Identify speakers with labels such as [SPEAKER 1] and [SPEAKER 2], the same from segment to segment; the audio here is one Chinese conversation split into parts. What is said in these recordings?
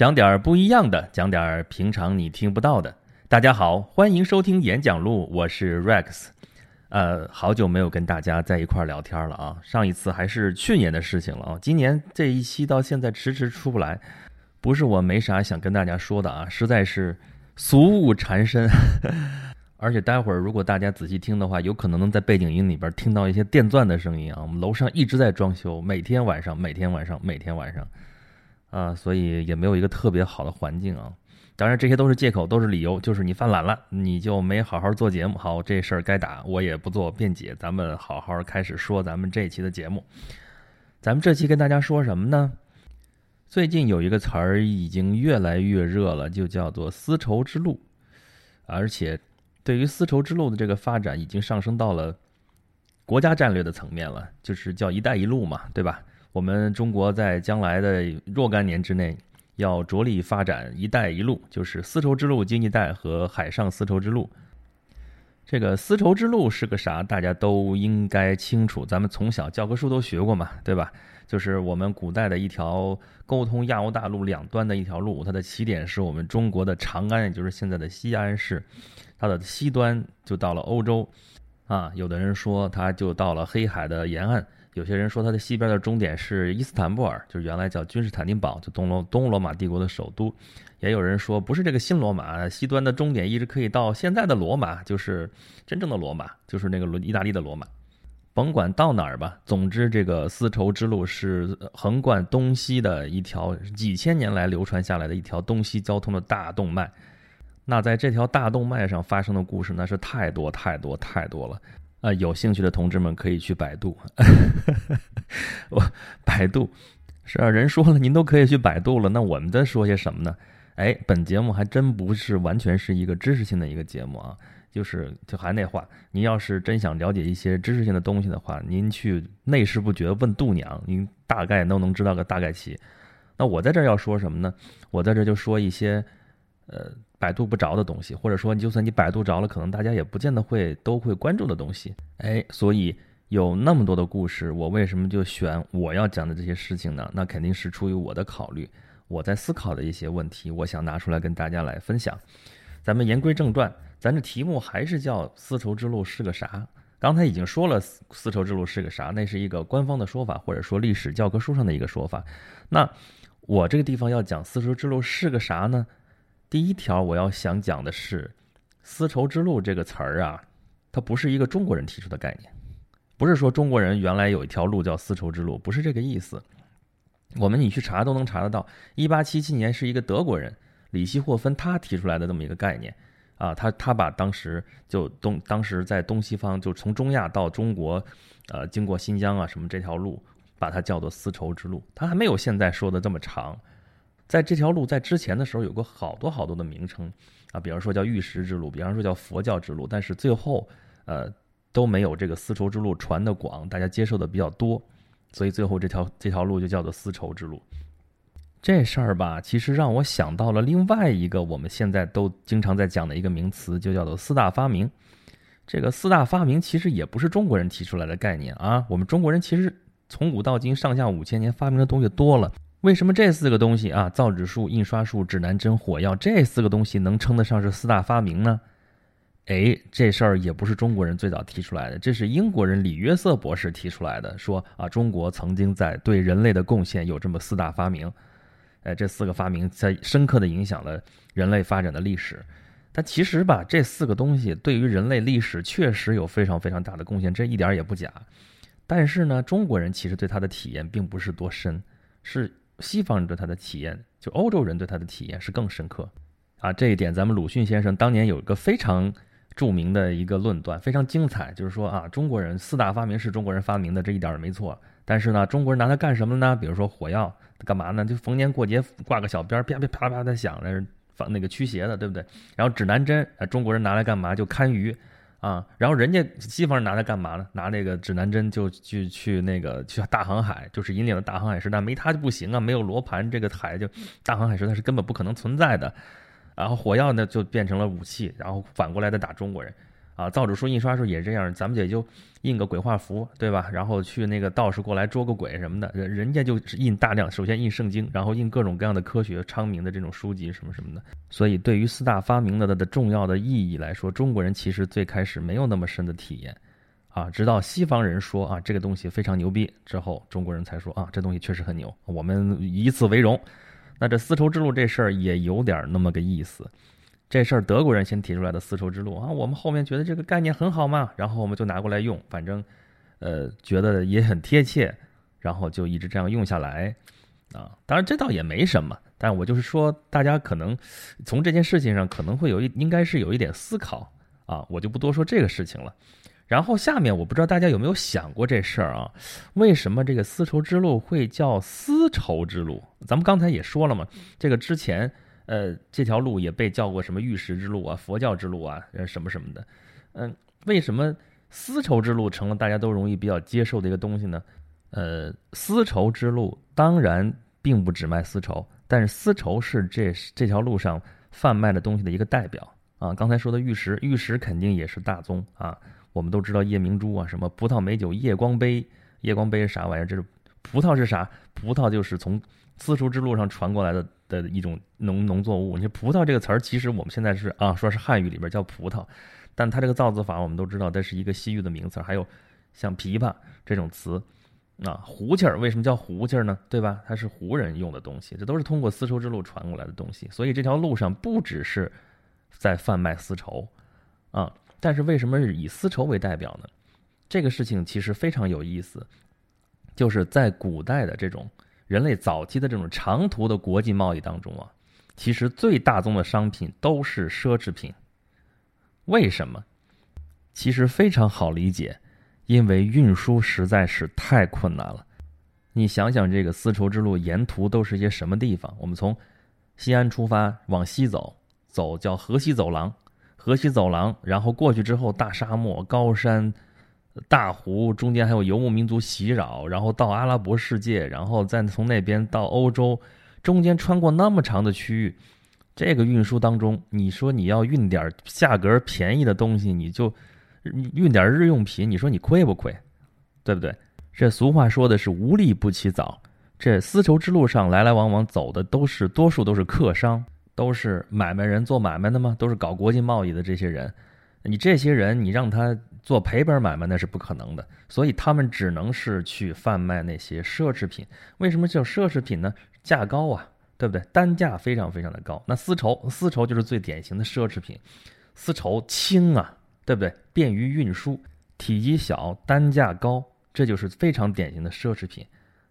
[SPEAKER 1] 讲点儿不一样的，讲点儿平常你听不到的。大家好，欢迎收听演讲录，我是 Rex。呃，好久没有跟大家在一块儿聊天了啊，上一次还是去年的事情了啊。今年这一期到现在迟迟出不来，不是我没啥想跟大家说的啊，实在是俗务缠身。而且待会儿如果大家仔细听的话，有可能能在背景音里边听到一些电钻的声音啊。我们楼上一直在装修，每天晚上，每天晚上，每天晚上，啊，所以也没有一个特别好的环境啊。当然这些都是借口，都是理由，就是你犯懒了，你就没好好做节目。好，这事儿该打，我也不做辩解。咱们好好开始说咱们这期的节目。咱们这期跟大家说什么呢？最近有一个词儿已经越来越热了，就叫做丝绸之路，而且。对于丝绸之路的这个发展，已经上升到了国家战略的层面了，就是叫“一带一路”嘛，对吧？我们中国在将来的若干年之内，要着力发展“一带一路”，就是丝绸之路经济带和海上丝绸之路。这个丝绸之路是个啥？大家都应该清楚，咱们从小教科书都学过嘛，对吧？就是我们古代的一条沟通亚欧大陆两端的一条路，它的起点是我们中国的长安，也就是现在的西安市。它的西端就到了欧洲，啊，有的人说它就到了黑海的沿岸，有些人说它的西边的终点是伊斯坦布尔，就是原来叫君士坦丁堡，就东罗东罗马帝国的首都。也有人说不是这个新罗马，西端的终点一直可以到现在的罗马，就是真正的罗马，就是那个意大利的罗马。甭管到哪儿吧，总之这个丝绸之路是横贯东西的一条几千年来流传下来的一条东西交通的大动脉。那在这条大动脉上发生的故事，那是太多太多太多了。啊，有兴趣的同志们可以去百度。我百度是啊，人说了，您都可以去百度了。那我们在说些什么呢？哎，本节目还真不是完全是一个知识性的一个节目啊。就是就还那话，您要是真想了解一些知识性的东西的话，您去内事不决问度娘，您大概都能知道个大概齐。那我在这儿要说什么呢？我在这儿就说一些，呃。百度不着的东西，或者说，就算你百度着了，可能大家也不见得会都会关注的东西。哎，所以有那么多的故事，我为什么就选我要讲的这些事情呢？那肯定是出于我的考虑，我在思考的一些问题，我想拿出来跟大家来分享。咱们言归正传，咱这题目还是叫丝绸之路是个啥？刚才已经说了，丝绸之路是个啥？那是一个官方的说法，或者说历史教科书上的一个说法。那我这个地方要讲丝绸之路是个啥呢？第一条我要想讲的是，丝绸之路这个词儿啊，它不是一个中国人提出的概念，不是说中国人原来有一条路叫丝绸之路，不是这个意思。我们你去查都能查得到，一八七七年是一个德国人里希霍芬他提出来的这么一个概念啊，他他把当时就东当时在东西方就从中亚到中国，呃，经过新疆啊什么这条路，把它叫做丝绸之路，它还没有现在说的这么长。在这条路在之前的时候有过好多好多的名称啊，比方说叫玉石之路，比方说叫佛教之路，但是最后呃都没有这个丝绸之路传的广，大家接受的比较多，所以最后这条这条路就叫做丝绸之路。这事儿吧，其实让我想到了另外一个我们现在都经常在讲的一个名词，就叫做四大发明。这个四大发明其实也不是中国人提出来的概念啊，我们中国人其实从古到今上下五千年发明的东西多了。为什么这四个东西啊，造纸术、印刷术、指南针、火药这四个东西能称得上是四大发明呢？哎，这事儿也不是中国人最早提出来的，这是英国人李约瑟博士提出来的。说啊，中国曾经在对人类的贡献有这么四大发明，哎，这四个发明在深刻的影响了人类发展的历史。但其实吧，这四个东西对于人类历史确实有非常非常大的贡献，这一点儿也不假。但是呢，中国人其实对它的体验并不是多深，是。西方人对他的体验，就欧洲人对他的体验是更深刻，啊，这一点咱们鲁迅先生当年有一个非常著名的一个论断，非常精彩，就是说啊，中国人四大发明是中国人发明的，这一点也没错。但是呢，中国人拿它干什么呢？比如说火药，干嘛呢？就逢年过节挂个小鞭，啪啪啪啪的响，那是放那个驱邪的，对不对？然后指南针，啊，中国人拿来干嘛？就看鱼。啊，然后人家西方人拿它干嘛呢？拿那个指南针就去去那个去大航海，就是引领了大航海时代。没它就不行啊，没有罗盘，这个海就大航海时代是根本不可能存在的。然后火药呢就变成了武器，然后反过来再打中国人。啊，造纸术印刷术也这样，咱们也就印个鬼画符，对吧？然后去那个道士过来捉个鬼什么的，人人家就是印大量，首先印圣经，然后印各种各样的科学昌明的这种书籍什么什么的。所以，对于四大发明的的重要的意义来说，中国人其实最开始没有那么深的体验，啊，直到西方人说啊这个东西非常牛逼之后，中国人才说啊这东西确实很牛，我们以此为荣。那这丝绸之路这事儿也有点那么个意思。这事儿德国人先提出来的丝绸之路啊，我们后面觉得这个概念很好嘛，然后我们就拿过来用，反正，呃，觉得也很贴切，然后就一直这样用下来，啊，当然这倒也没什么，但我就是说，大家可能从这件事情上可能会有一，应该是有一点思考啊，我就不多说这个事情了。然后下面我不知道大家有没有想过这事儿啊，为什么这个丝绸之路会叫丝绸之路？咱们刚才也说了嘛，这个之前。呃，这条路也被叫过什么玉石之路啊、佛教之路啊，呃，什么什么的。嗯，为什么丝绸之路成了大家都容易比较接受的一个东西呢？呃，丝绸之路当然并不只卖丝绸，但是丝绸是这这条路上贩卖的东西的一个代表啊。刚才说的玉石，玉石肯定也是大宗啊。我们都知道夜明珠啊，什么葡萄美酒夜光杯，夜光杯是啥玩意儿？这是葡萄是啥？葡萄就是从丝绸之路上传过来的。的一种农农作物，你说葡萄这个词儿，其实我们现在是啊，说是汉语里边叫葡萄，但它这个造字法我们都知道，这是一个西域的名词。还有像琵琶这种词，啊，胡琴儿为什么叫胡琴儿呢？对吧？它是胡人用的东西，这都是通过丝绸之路传过来的东西。所以这条路上不只是在贩卖丝绸啊，但是为什么是以丝绸为代表呢？这个事情其实非常有意思，就是在古代的这种。人类早期的这种长途的国际贸易当中啊，其实最大宗的商品都是奢侈品。为什么？其实非常好理解，因为运输实在是太困难了。你想想，这个丝绸之路沿途都是些什么地方？我们从西安出发往西走，走叫河西走廊，河西走廊，然后过去之后，大沙漠、高山。大湖中间还有游牧民族袭扰，然后到阿拉伯世界，然后再从那边到欧洲，中间穿过那么长的区域，这个运输当中，你说你要运点价格便宜的东西，你就运点日用品，你说你亏不亏？对不对？这俗话说的是无利不起早。这丝绸之路上来来往往走的都是多数都是客商，都是买卖人做买卖的吗？都是搞国际贸易的这些人，你这些人你让他。做赔本买卖那是不可能的，所以他们只能是去贩卖那些奢侈品。为什么叫奢侈品呢？价高啊，对不对？单价非常非常的高。那丝绸，丝绸就是最典型的奢侈品。丝绸轻啊，对不对？便于运输，体积小，单价高，这就是非常典型的奢侈品。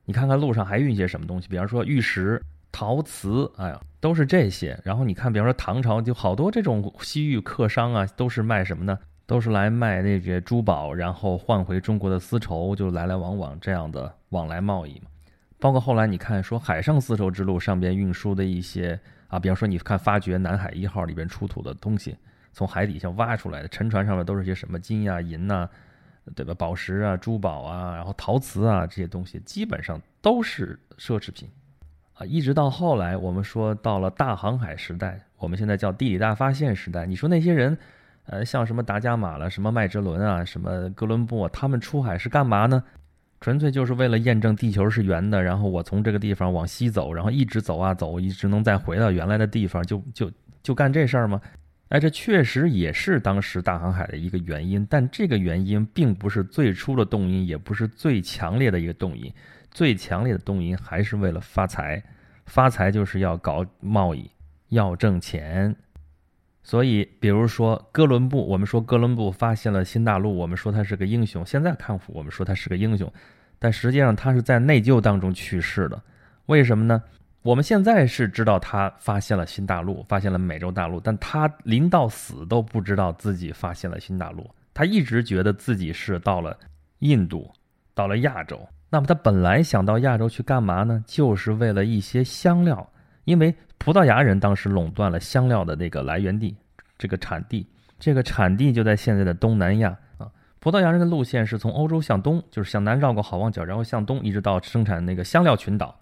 [SPEAKER 1] 你看看路上还运些什么东西？比方说玉石、陶瓷，哎呀，都是这些。然后你看，比方说唐朝就好多这种西域客商啊，都是卖什么呢？都是来卖那些珠宝，然后换回中国的丝绸，就来来往往这样的往来贸易嘛。包括后来你看，说海上丝绸之路上边运输的一些啊，比方说你看发掘南海一号里边出土的东西，从海底下挖出来的沉船上面都是些什么金呀、银呐，对吧？宝石啊、珠宝啊，然后陶瓷啊这些东西，基本上都是奢侈品啊。一直到后来，我们说到了大航海时代，我们现在叫地理大发现时代，你说那些人。呃，像什么达伽马了，什么麦哲伦啊，什么哥伦布，他们出海是干嘛呢？纯粹就是为了验证地球是圆的，然后我从这个地方往西走，然后一直走啊走，一直能再回到原来的地方，就就就干这事儿吗？哎，这确实也是当时大航海的一个原因，但这个原因并不是最初的动因，也不是最强烈的一个动因，最强烈的动因还是为了发财，发财就是要搞贸易，要挣钱。所以，比如说哥伦布，我们说哥伦布发现了新大陆，我们说他是个英雄。现在看，我们说他是个英雄，但实际上他是在内疚当中去世的。为什么呢？我们现在是知道他发现了新大陆，发现了美洲大陆，但他临到死都不知道自己发现了新大陆。他一直觉得自己是到了印度，到了亚洲。那么他本来想到亚洲去干嘛呢？就是为了一些香料。因为葡萄牙人当时垄断了香料的那个来源地，这个产地，这个产地就在现在的东南亚啊。葡萄牙人的路线是从欧洲向东，就是向南绕过好望角，然后向东一直到生产那个香料群岛。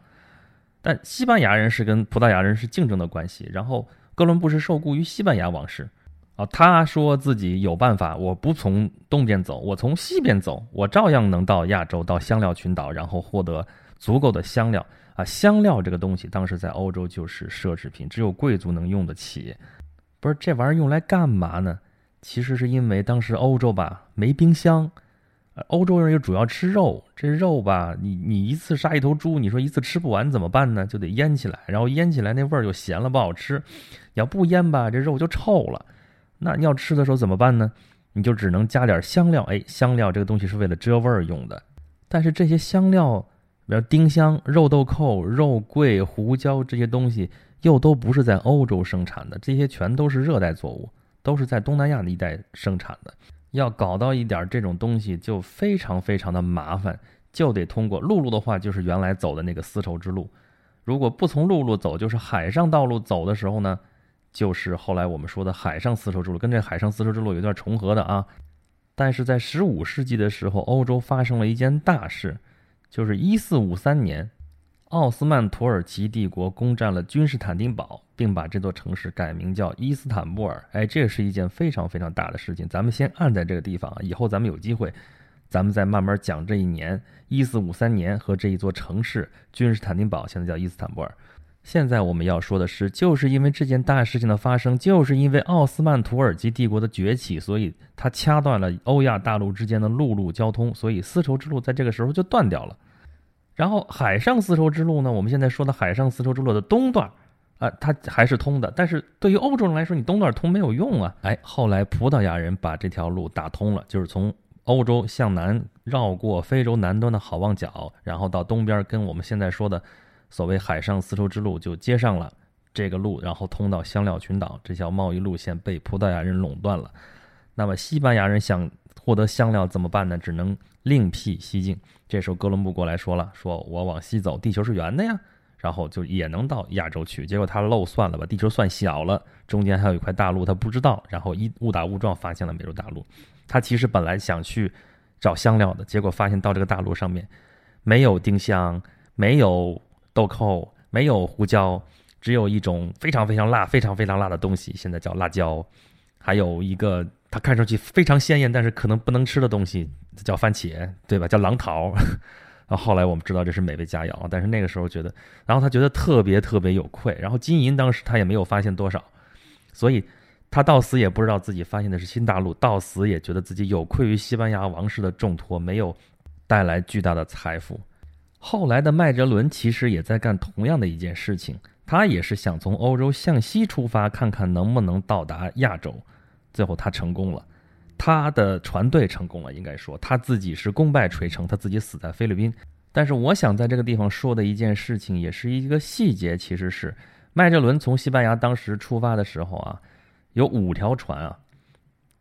[SPEAKER 1] 但西班牙人是跟葡萄牙人是竞争的关系，然后哥伦布是受雇于西班牙王室，啊，他说自己有办法，我不从东边走，我从西边走，我照样能到亚洲，到香料群岛，然后获得足够的香料啊。香料这个东西，当时在欧洲就是奢侈品，只有贵族能用得起。不是这玩意儿用来干嘛呢？其实是因为当时欧洲吧没冰箱，欧洲人又主要吃肉，这肉吧，你你一次杀一头猪，你说一次吃不完怎么办呢？就得腌起来，然后腌起来那味儿就咸了不好吃，要不腌吧，这肉就臭了。那你要吃的时候怎么办呢？你就只能加点香料。哎，香料这个东西是为了遮味儿用的。但是这些香料，比如丁香、肉豆蔻、肉桂、胡椒这些东西，又都不是在欧洲生产的，这些全都是热带作物，都是在东南亚那一带生产的。要搞到一点这种东西，就非常非常的麻烦，就得通过陆路的话，就是原来走的那个丝绸之路。如果不从陆路走，就是海上道路走的时候呢？就是后来我们说的海上丝绸之路，跟这海上丝绸之路有点重合的啊。但是在十五世纪的时候，欧洲发生了一件大事，就是一四五三年，奥斯曼土耳其帝国攻占了君士坦丁堡，并把这座城市改名叫伊斯坦布尔。哎，这是一件非常非常大的事情。咱们先按在这个地方，以后咱们有机会，咱们再慢慢讲这一年一四五三年和这一座城市君士坦丁堡，现在叫伊斯坦布尔。现在我们要说的是，就是因为这件大事情的发生，就是因为奥斯曼土耳其帝国的崛起，所以它掐断了欧亚大陆之间的陆路交通，所以丝绸之路在这个时候就断掉了。然后海上丝绸之路呢，我们现在说的海上丝绸之路的东段，啊，它还是通的，但是对于欧洲人来说，你东段通没有用啊。哎，后来葡萄牙人把这条路打通了，就是从欧洲向南绕过非洲南端的好望角，然后到东边跟我们现在说的。所谓海上丝绸之路就接上了这个路，然后通到香料群岛，这条贸易路线被葡萄牙人垄断了。那么西班牙人想获得香料怎么办呢？只能另辟蹊径。这时候哥伦布过来说了：“说我往西走，地球是圆的呀，然后就也能到亚洲去。”结果他漏算了，把地球算小了，中间还有一块大陆他不知道，然后一误打误撞发现了美洲大陆。他其实本来想去找香料的，结果发现到这个大陆上面没有丁香，没有。豆蔻没有胡椒，只有一种非常非常辣、非常非常辣的东西，现在叫辣椒。还有一个它看上去非常鲜艳，但是可能不能吃的东西，叫番茄，对吧？叫狼桃。然 后后来我们知道这是美味佳肴，但是那个时候觉得，然后他觉得特别特别有愧。然后金银当时他也没有发现多少，所以他到死也不知道自己发现的是新大陆，到死也觉得自己有愧于西班牙王室的重托，没有带来巨大的财富。后来的麦哲伦其实也在干同样的一件事情，他也是想从欧洲向西出发，看看能不能到达亚洲。最后他成功了，他的船队成功了，应该说他自己是功败垂成，他自己死在菲律宾。但是我想在这个地方说的一件事情，也是一个细节，其实是麦哲伦从西班牙当时出发的时候啊，有五条船啊，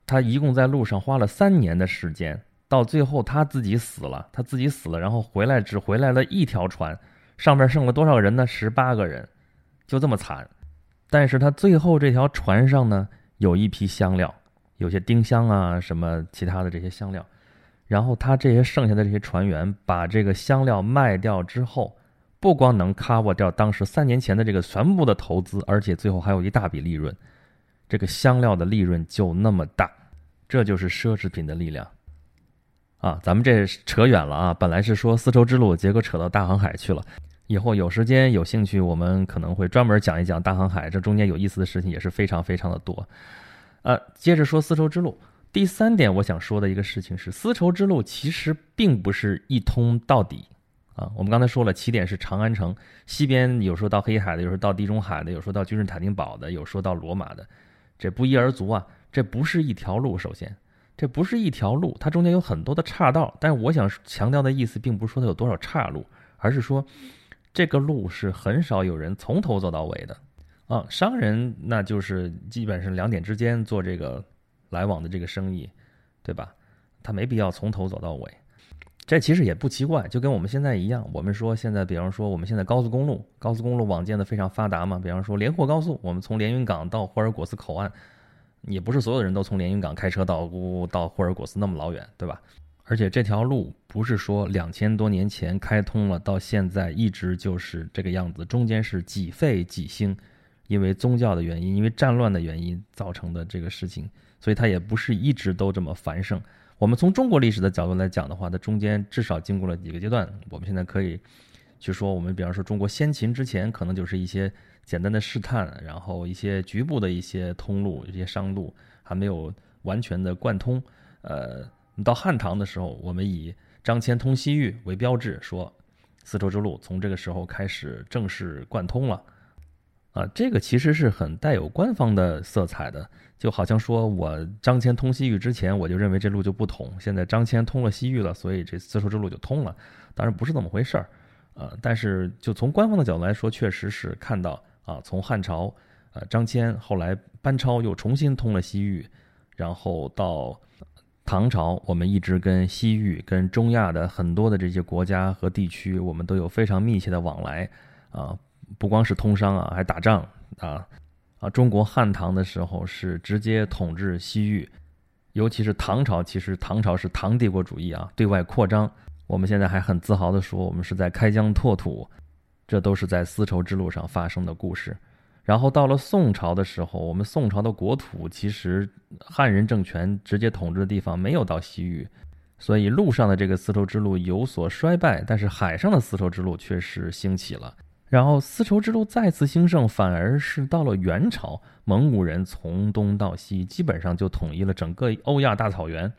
[SPEAKER 1] 他一共在路上花了三年的时间。到最后他自己死了，他自己死了，然后回来只回来了一条船，上面剩了多少人呢？十八个人，就这么惨。但是他最后这条船上呢，有一批香料，有些丁香啊，什么其他的这些香料。然后他这些剩下的这些船员把这个香料卖掉之后，不光能 cover 掉当时三年前的这个全部的投资，而且最后还有一大笔利润。这个香料的利润就那么大，这就是奢侈品的力量。啊，咱们这扯远了啊！本来是说丝绸之路，结果扯到大航海去了。以后有时间有兴趣，我们可能会专门讲一讲大航海，这中间有意思的事情也是非常非常的多。呃，接着说丝绸之路，第三点我想说的一个事情是，丝绸之路其实并不是一通到底啊。我们刚才说了，起点是长安城，西边有说到黑海的，有说到地中海的，有说到君士坦丁堡的，有说到罗马的，这不一而足啊，这不是一条路，首先。这不是一条路，它中间有很多的岔道。但是我想强调的意思，并不是说它有多少岔路，而是说这个路是很少有人从头走到尾的。啊，商人那就是基本上两点之间做这个来往的这个生意，对吧？他没必要从头走到尾。这其实也不奇怪，就跟我们现在一样。我们说现在，比方说我们现在高速公路，高速公路网建的非常发达嘛。比方说连霍高速，我们从连云港到霍尔果斯口岸。也不是所有人都从连云港开车到乌到霍尔果斯那么老远，对吧？而且这条路不是说两千多年前开通了，到现在一直就是这个样子，中间是几废几兴，因为宗教的原因，因为战乱的原因造成的这个事情，所以它也不是一直都这么繁盛。我们从中国历史的角度来讲的话，它中间至少经过了几个阶段。我们现在可以去说，我们比方说中国先秦之前，可能就是一些简单的试探，然后一些局部的一些通路、一些商路还没有完全的贯通。呃，到汉唐的时候，我们以张骞通西域为标志，说丝绸之路从这个时候开始正式贯通了。啊，这个其实是很带有官方的色彩的，就好像说我张骞通西域之前，我就认为这路就不通，现在张骞通了西域了，所以这丝绸之路就通了。当然不是这么回事儿，呃，但是就从官方的角度来说，确实是看到啊，从汉朝，呃，张骞后来班超又重新通了西域，然后到唐朝，我们一直跟西域、跟中亚的很多的这些国家和地区，我们都有非常密切的往来，啊。不光是通商啊，还打仗啊，啊！中国汉唐的时候是直接统治西域，尤其是唐朝，其实唐朝是唐帝国主义啊，对外扩张。我们现在还很自豪的说，我们是在开疆拓土，这都是在丝绸之路上发生的故事。然后到了宋朝的时候，我们宋朝的国土其实汉人政权直接统治的地方没有到西域，所以陆上的这个丝绸之路有所衰败，但是海上的丝绸之路却是兴起了。然后丝绸之路再次兴盛，反而是到了元朝，蒙古人从东到西基本上就统一了整个欧亚大草原，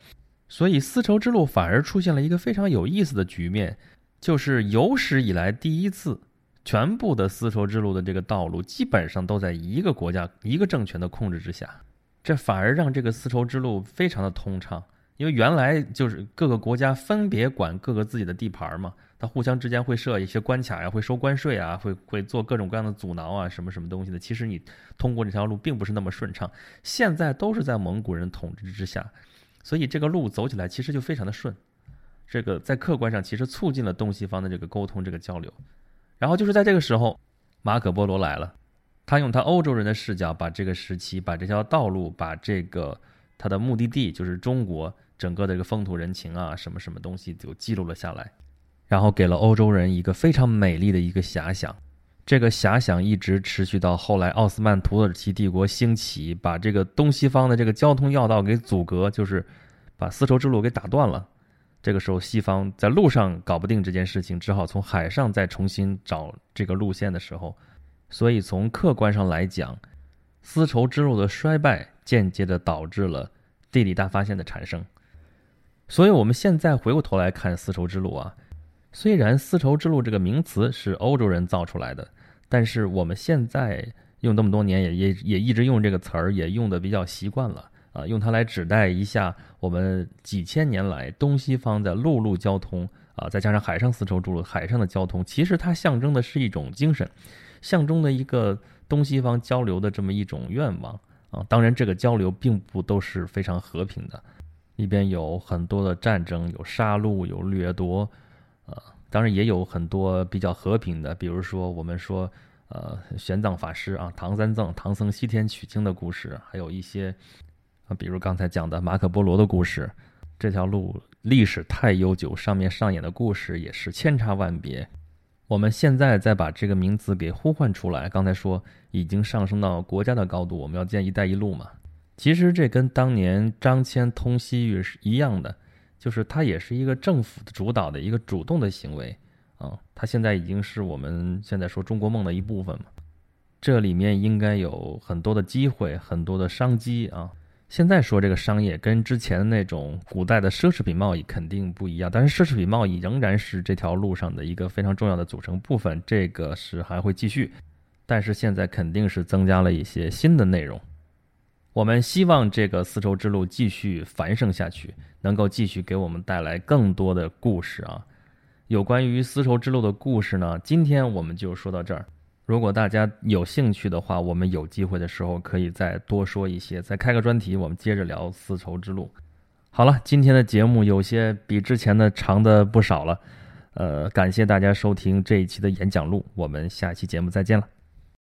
[SPEAKER 1] 所以丝绸之路反而出现了一个非常有意思的局面，就是有史以来第一次，全部的丝绸之路的这个道路基本上都在一个国家、一个政权的控制之下，这反而让这个丝绸之路非常的通畅。因为原来就是各个国家分别管各个自己的地盘嘛，它互相之间会设一些关卡呀，会收关税啊，会会做各种各样的阻挠啊，什么什么东西的。其实你通过这条路并不是那么顺畅。现在都是在蒙古人统治之下，所以这个路走起来其实就非常的顺。这个在客观上其实促进了东西方的这个沟通、这个交流。然后就是在这个时候，马可波罗来了，他用他欧洲人的视角，把这个时期、把这条道路、把这个他的目的地就是中国。整个的这个风土人情啊，什么什么东西就记录了下来，然后给了欧洲人一个非常美丽的一个遐想。这个遐想一直持续到后来奥斯曼土耳其帝国兴起，把这个东西方的这个交通要道给阻隔，就是把丝绸之路给打断了。这个时候，西方在路上搞不定这件事情，只好从海上再重新找这个路线的时候，所以从客观上来讲，丝绸之路的衰败间接的导致了地理大发现的产生。所以，我们现在回过头来看丝绸之路啊，虽然丝绸之路这个名词是欧洲人造出来的，但是我们现在用这么多年，也也也一直用这个词儿，也用的比较习惯了啊，用它来指代一下我们几千年来东西方的陆路交通啊，再加上海上丝绸之路海上的交通，其实它象征的是一种精神，象征的一个东西方交流的这么一种愿望啊。当然，这个交流并不都是非常和平的。里边有很多的战争，有杀戮，有掠夺，啊，当然也有很多比较和平的，比如说我们说，呃，玄奘法师啊，唐三藏、唐僧西天取经的故事，还有一些，啊，比如刚才讲的马可波罗的故事，这条路历史太悠久，上面上演的故事也是千差万别。我们现在再把这个名字给呼唤出来，刚才说已经上升到国家的高度，我们要建“一带一路”嘛。其实这跟当年张骞通西域是一样的，就是它也是一个政府主导的一个主动的行为啊。它现在已经是我们现在说中国梦的一部分嘛。这里面应该有很多的机会，很多的商机啊。现在说这个商业跟之前那种古代的奢侈品贸易肯定不一样，但是奢侈品贸易仍然是这条路上的一个非常重要的组成部分，这个是还会继续，但是现在肯定是增加了一些新的内容。我们希望这个丝绸之路继续繁盛下去，能够继续给我们带来更多的故事啊！有关于丝绸之路的故事呢，今天我们就说到这儿。如果大家有兴趣的话，我们有机会的时候可以再多说一些，再开个专题，我们接着聊丝绸之路。好了，今天的节目有些比之前的长的不少了，呃，感谢大家收听这一期的演讲录，我们下期节目再见了。